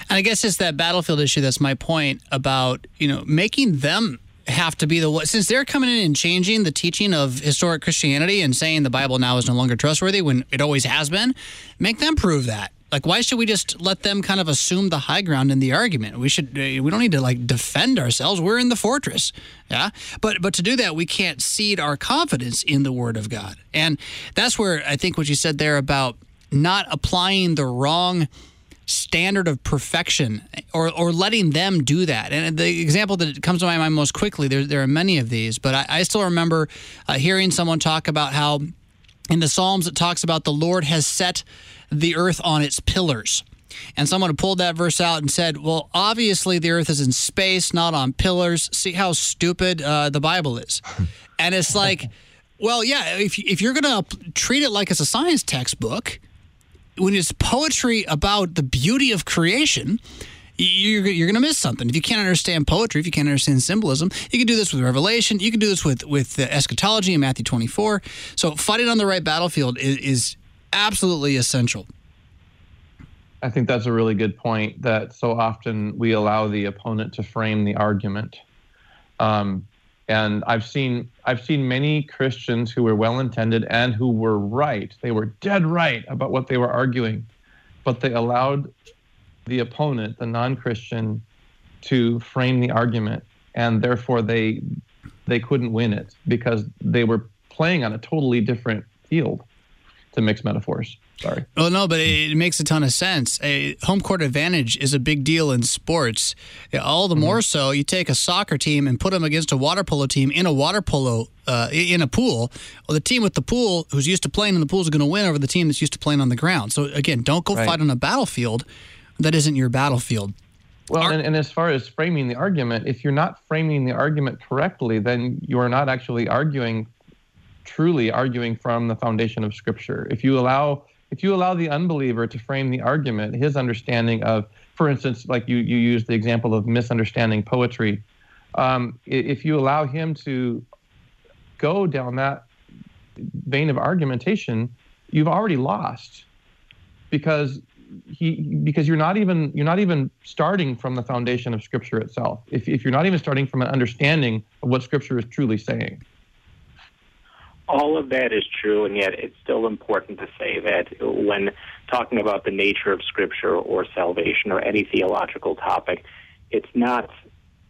And I guess it's that battlefield issue that's my point about you know making them have to be the one since they're coming in and changing the teaching of historic Christianity and saying the Bible now is no longer trustworthy when it always has been. Make them prove that. Like, why should we just let them kind of assume the high ground in the argument? We should. Uh, we don't need to like defend ourselves. We're in the fortress, yeah. But but to do that, we can't cede our confidence in the Word of God, and that's where I think what you said there about not applying the wrong standard of perfection or, or letting them do that. And the example that comes to my mind most quickly, there, there are many of these, but I, I still remember uh, hearing someone talk about how in the Psalms it talks about the Lord has set the earth on its pillars. And someone pulled that verse out and said, well, obviously the earth is in space, not on pillars. See how stupid uh, the Bible is. and it's like, well, yeah, if, if you're going to treat it like it's a science textbook, when it's poetry about the beauty of creation, you're, you're going to miss something. If you can't understand poetry, if you can't understand symbolism, you can do this with Revelation. You can do this with with eschatology in Matthew 24. So fighting on the right battlefield is, is absolutely essential. I think that's a really good point. That so often we allow the opponent to frame the argument, um, and I've seen I've seen many Christians who were well intended and who were right. They were dead right about what they were arguing, but they allowed the opponent, the non-Christian, to frame the argument, and therefore they they couldn't win it because they were playing on a totally different field. To mix metaphors. Sorry. Well, no, but it makes a ton of sense. A home court advantage is a big deal in sports. All the mm-hmm. more so, you take a soccer team and put them against a water polo team in a water polo uh, in a pool. Well, the team with the pool, who's used to playing in the pool, is going to win over the team that's used to playing on the ground. So again, don't go right. fight on a battlefield that isn't your battlefield. Well, Ar- and, and as far as framing the argument, if you're not framing the argument correctly, then you are not actually arguing truly arguing from the foundation of Scripture. If you allow if you allow the unbeliever to frame the argument, his understanding of, for instance, like you you used the example of misunderstanding poetry, um, if you allow him to go down that vein of argumentation, you've already lost because he because you're not even you're not even starting from the foundation of scripture itself. If, if you're not even starting from an understanding of what scripture is truly saying all of that is true, and yet it's still important to say that when talking about the nature of Scripture or salvation or any theological topic, it's not,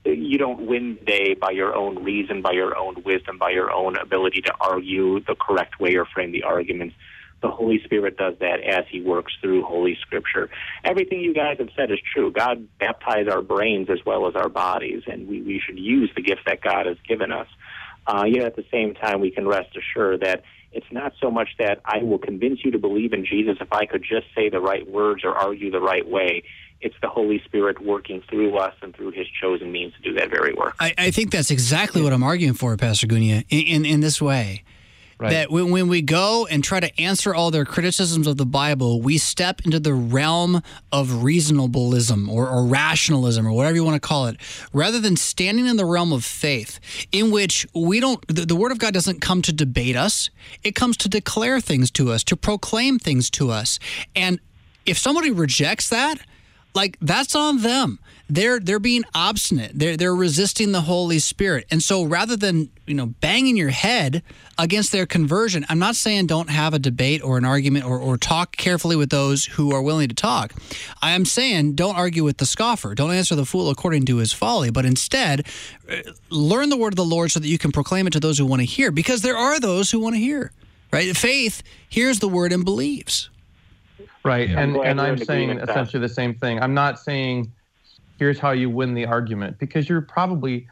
you don't win day by your own reason, by your own wisdom, by your own ability to argue the correct way or frame the arguments. The Holy Spirit does that as He works through Holy Scripture. Everything you guys have said is true. God baptized our brains as well as our bodies, and we, we should use the gift that God has given us. Uh, yet at the same time, we can rest assured that it's not so much that I will convince you to believe in Jesus if I could just say the right words or argue the right way. It's the Holy Spirit working through us and through His chosen means to do that very work. I, I think that's exactly what I'm arguing for, Pastor Gunia, in, in, in this way. Right. That when, when we go and try to answer all their criticisms of the Bible, we step into the realm of reasonableism or, or rationalism or whatever you want to call it, rather than standing in the realm of faith, in which we don't, the, the Word of God doesn't come to debate us, it comes to declare things to us, to proclaim things to us. And if somebody rejects that, like that's on them they're they're being obstinate. They're they're resisting the Holy Spirit. And so rather than, you know, banging your head against their conversion, I'm not saying don't have a debate or an argument or, or talk carefully with those who are willing to talk. I am saying don't argue with the scoffer. Don't answer the fool according to his folly, but instead uh, learn the word of the Lord so that you can proclaim it to those who want to hear because there are those who want to hear. Right? Faith hears the word and believes. Right. And and I'm saying essentially the same thing. I'm not saying here's how you win the argument. Because you're probably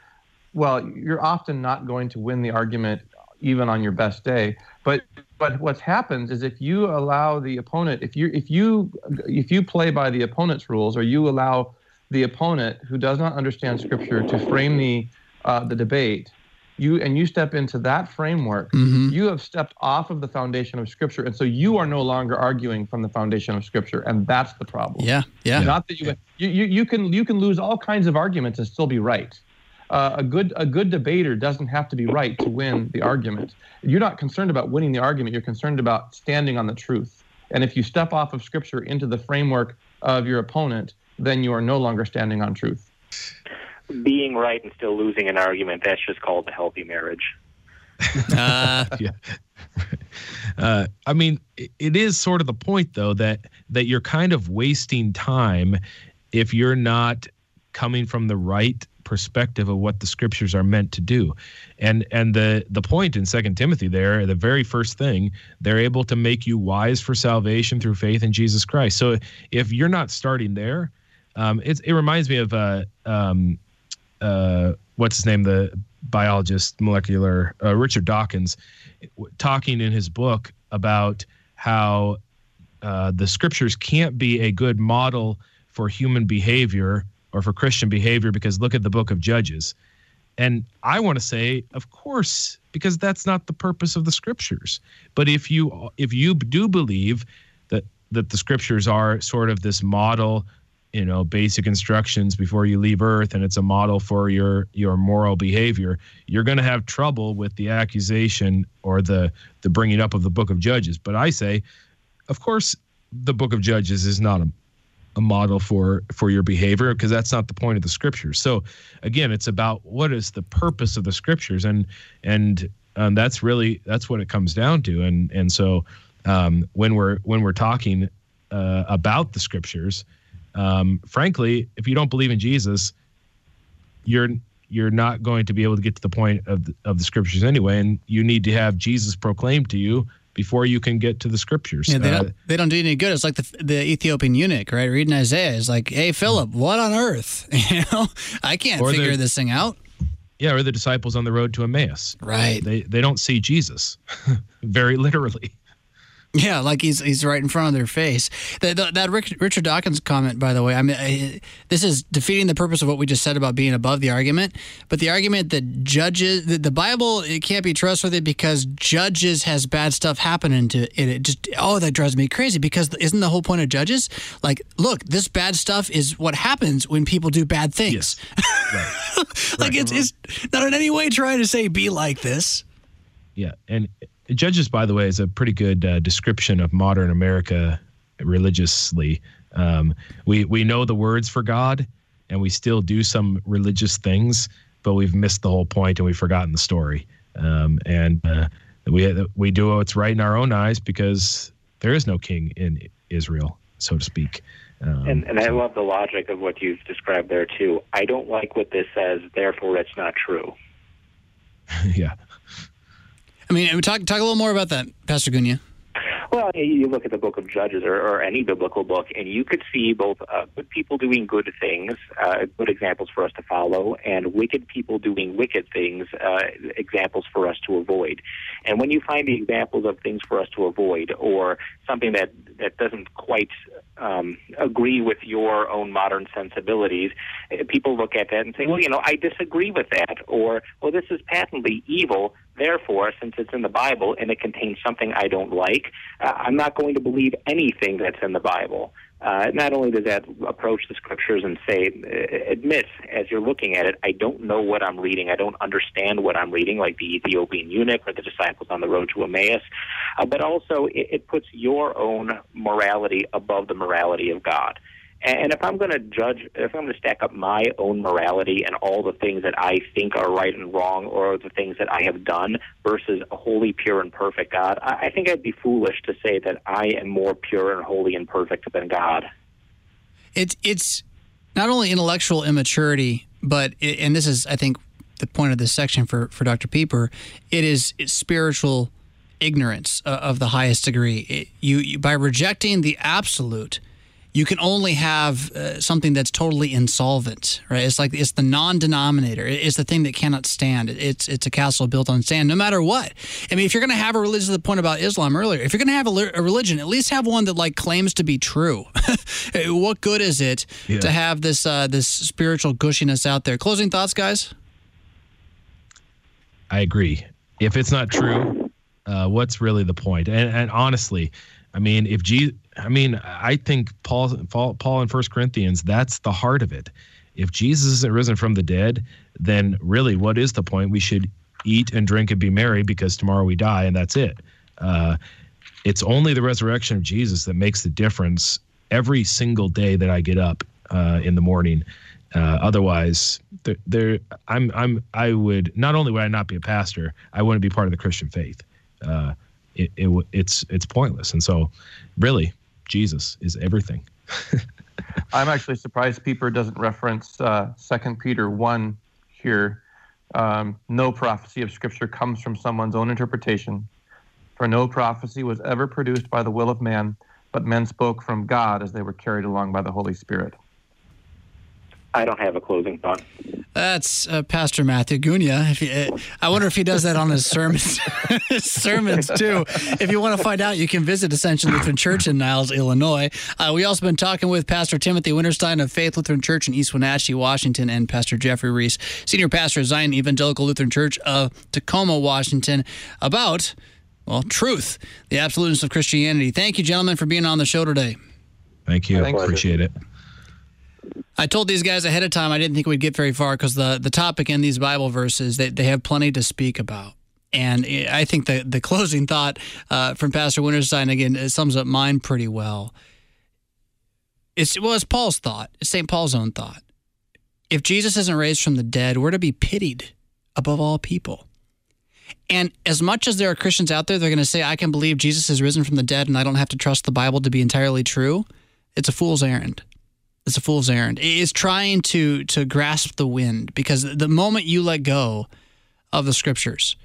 well you're often not going to win the argument even on your best day. But but what happens is if you allow the opponent if you if you if you play by the opponent's rules or you allow the opponent who does not understand scripture to frame the uh, the debate you and you step into that framework, mm-hmm. you have stepped off of the foundation of Scripture, and so you are no longer arguing from the foundation of Scripture, and that's the problem. Yeah, yeah. Not that you you you, you can you can lose all kinds of arguments and still be right. Uh, a good a good debater doesn't have to be right to win the argument. You're not concerned about winning the argument. You're concerned about standing on the truth. And if you step off of Scripture into the framework of your opponent, then you are no longer standing on truth being right and still losing an argument, that's just called a healthy marriage. [LAUGHS] uh, yeah. Uh, I mean, it is sort of the point, though, that that you're kind of wasting time if you're not coming from the right perspective of what the scriptures are meant to do and and the the point in second timothy there the very first thing they're able to make you wise for salvation through faith in jesus christ so if you're not starting there um, it, it reminds me of uh, um, uh, what's his name, the biologist, molecular uh, Richard Dawkins, talking in his book about how uh, the scriptures can't be a good model for human behavior or for Christian behavior because look at the book of Judges. And I want to say, of course, because that's not the purpose of the scriptures. But if you if you do believe that that the scriptures are sort of this model you know basic instructions before you leave earth and it's a model for your your moral behavior you're going to have trouble with the accusation or the the bringing up of the book of judges. But i say of course the book of judges is not a, a model for for your behavior because that's not the point of the scriptures. So again it's about what is the purpose of the scriptures and and and that's really that's what it comes down to. And and so um, when we're when we're talking uh, about the scriptures um, frankly, if you don't believe in Jesus, you're you're not going to be able to get to the point of the, of the scriptures anyway, and you need to have Jesus proclaimed to you before you can get to the scriptures. Yeah, they Uh, don't they don't do any good. It's like the the Ethiopian eunuch, right? Reading Isaiah is like, hey Philip, what on earth? [LAUGHS] You know, I can't Or the- figure this thing out. yeah, or the disciples on the road to Emmaus. Right. They they don't see Jesus, [LAUGHS] very literally. Yeah, like he's he's right in front of their face. That that, that Rick, Richard Dawkins comment, by the way, I mean, I, this is defeating the purpose of what we just said about being above the argument. But the argument that judges, that the Bible, it can't be trustworthy because judges has bad stuff happening to it. It just oh, that drives me crazy. Because isn't the whole point of judges like, look, this bad stuff is what happens when people do bad things. [LAUGHS] like it's it's not in any way trying to say be like this. Yeah, and Judges, by the way, is a pretty good uh, description of modern America religiously. Um, we we know the words for God, and we still do some religious things, but we've missed the whole point and we've forgotten the story. Um, and uh, we we do what's right in our own eyes because there is no king in Israel, so to speak. Um, And, and I love the logic of what you've described there too. I don't like what this says, therefore it's not true. [LAUGHS] yeah. I mean, talk talk a little more about that, Pastor Gunia. Well, you look at the book of Judges or, or any biblical book, and you could see both uh, good people doing good things, uh, good examples for us to follow, and wicked people doing wicked things, uh, examples for us to avoid. And when you find the examples of things for us to avoid, or something that that doesn't quite um, agree with your own modern sensibilities, uh, people look at that and say, well, you know, I disagree with that, or well, this is patently evil. Therefore, since it's in the Bible and it contains something I don't like, uh, I'm not going to believe anything that's in the Bible. Uh, not only does that approach the scriptures and say, uh, admit as you're looking at it, I don't know what I'm reading. I don't understand what I'm reading, like the Ethiopian eunuch or the disciples on the road to Emmaus. Uh, but also, it, it puts your own morality above the morality of God. And if I'm going to judge, if I'm going to stack up my own morality and all the things that I think are right and wrong, or the things that I have done, versus a holy, pure, and perfect God, I think I'd be foolish to say that I am more pure and holy and perfect than God. It's it's not only intellectual immaturity, but it, and this is I think the point of this section for for Dr. Pieper. It is spiritual ignorance uh, of the highest degree. It, you, you by rejecting the absolute. You can only have uh, something that's totally insolvent, right? It's like it's the non-denominator. It's the thing that cannot stand. It's it's a castle built on sand, no matter what. I mean, if you're going to have a religion, the point about Islam earlier, if you're going to have a, a religion, at least have one that like claims to be true. [LAUGHS] what good is it Yeah. to have this uh, this spiritual gushiness out there? Closing thoughts, guys. I agree. If it's not true, uh, what's really the point? And, and honestly, I mean, if Jesus, I mean, I think Paul, Paul, Paul in First Corinthians, that's the heart of it. If Jesus isn't risen from the dead, then really, what is the point? We should eat and drink and be merry because tomorrow we die, and that's it. Uh, it's only the resurrection of Jesus that makes the difference every single day that I get up uh, in the morning. Uh, otherwise, there, there, I'm, I'm, I would not only would I not be a pastor, I wouldn't be part of the Christian faith. Uh, it, it, it's, it's pointless. And so, really, Jesus is everything. [LAUGHS] I'm actually surprised Pieper doesn't reference uh, 2 Peter 1 here. Um, no prophecy of Scripture comes from someone's own interpretation, for no prophecy was ever produced by the will of man, but men spoke from God as they were carried along by the Holy Spirit. I don't have a closing thought. That's uh, Pastor Matthew Gunia. If he, uh, I wonder if he does that on his sermons, [LAUGHS] his sermons too. If you want to find out, you can visit Ascension Lutheran Church in Niles, Illinois. Uh, we also been talking with Pastor Timothy Winterstein of Faith Lutheran Church in East Wenatchee, Washington, and Pastor Jeffrey Reese, senior pastor of Zion Evangelical Lutheran Church of Tacoma, Washington, about well, truth, the absoluteness of Christianity. Thank you, gentlemen, for being on the show today. Thank you. Thanks. Appreciate it. I told these guys ahead of time I didn't think we'd get very far because the, the topic in these Bible verses they, they have plenty to speak about. And I think the, the closing thought uh, from Pastor Winterstein again it sums up mine pretty well. It's well, it's Paul's thought. It's St. Paul's own thought. If Jesus isn't raised from the dead, we're to be pitied above all people. And as much as there are Christians out there, they're going to say, I can believe Jesus is risen from the dead and I don't have to trust the Bible to be entirely true. It's a fool's errand it's a fool's errand. It is trying to to grasp the wind because the moment you let go of the scriptures,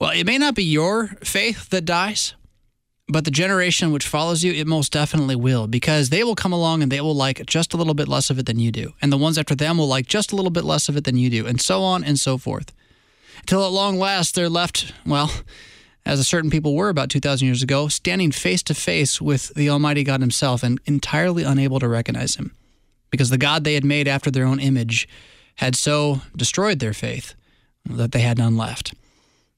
well, it may not be your faith that dies, but the generation which follows you, it most definitely will because they will come along and they will like just a little bit less of it than you do. And the ones after them will like just a little bit less of it than you do, and so on and so forth. until at long last, they're left, well, as a certain people were about 2,000 years ago, standing face to face with the Almighty God Himself and entirely unable to recognize Him because the God they had made after their own image had so destroyed their faith that they had none left.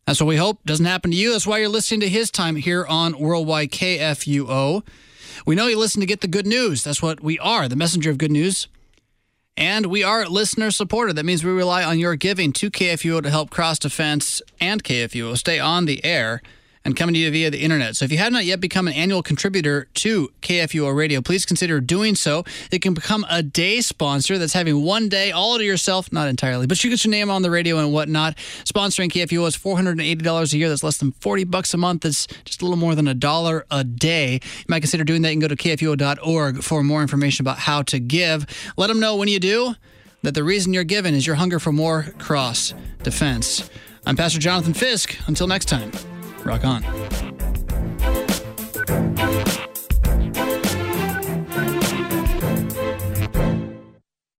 That's what we hope doesn't happen to you. That's why you're listening to his time here on Worldwide KFUO. We know you listen to get the good news. That's what we are, the messenger of good news. And we are listener supported. That means we rely on your giving to KFUO to help Cross Defense and KFUO stay on the air and coming to you via the internet. So if you have not yet become an annual contributor to KFUO Radio, please consider doing so. You can become a day sponsor that's having one day all to yourself, not entirely, but you get your name on the radio and whatnot. Sponsoring KFUO is $480 a year. That's less than 40 bucks a month. That's just a little more than a dollar a day. You might consider doing that. You can go to KFUO.org for more information about how to give. Let them know when you do that the reason you're given is your hunger for more cross defense. I'm Pastor Jonathan Fisk. Until next time. Rock on.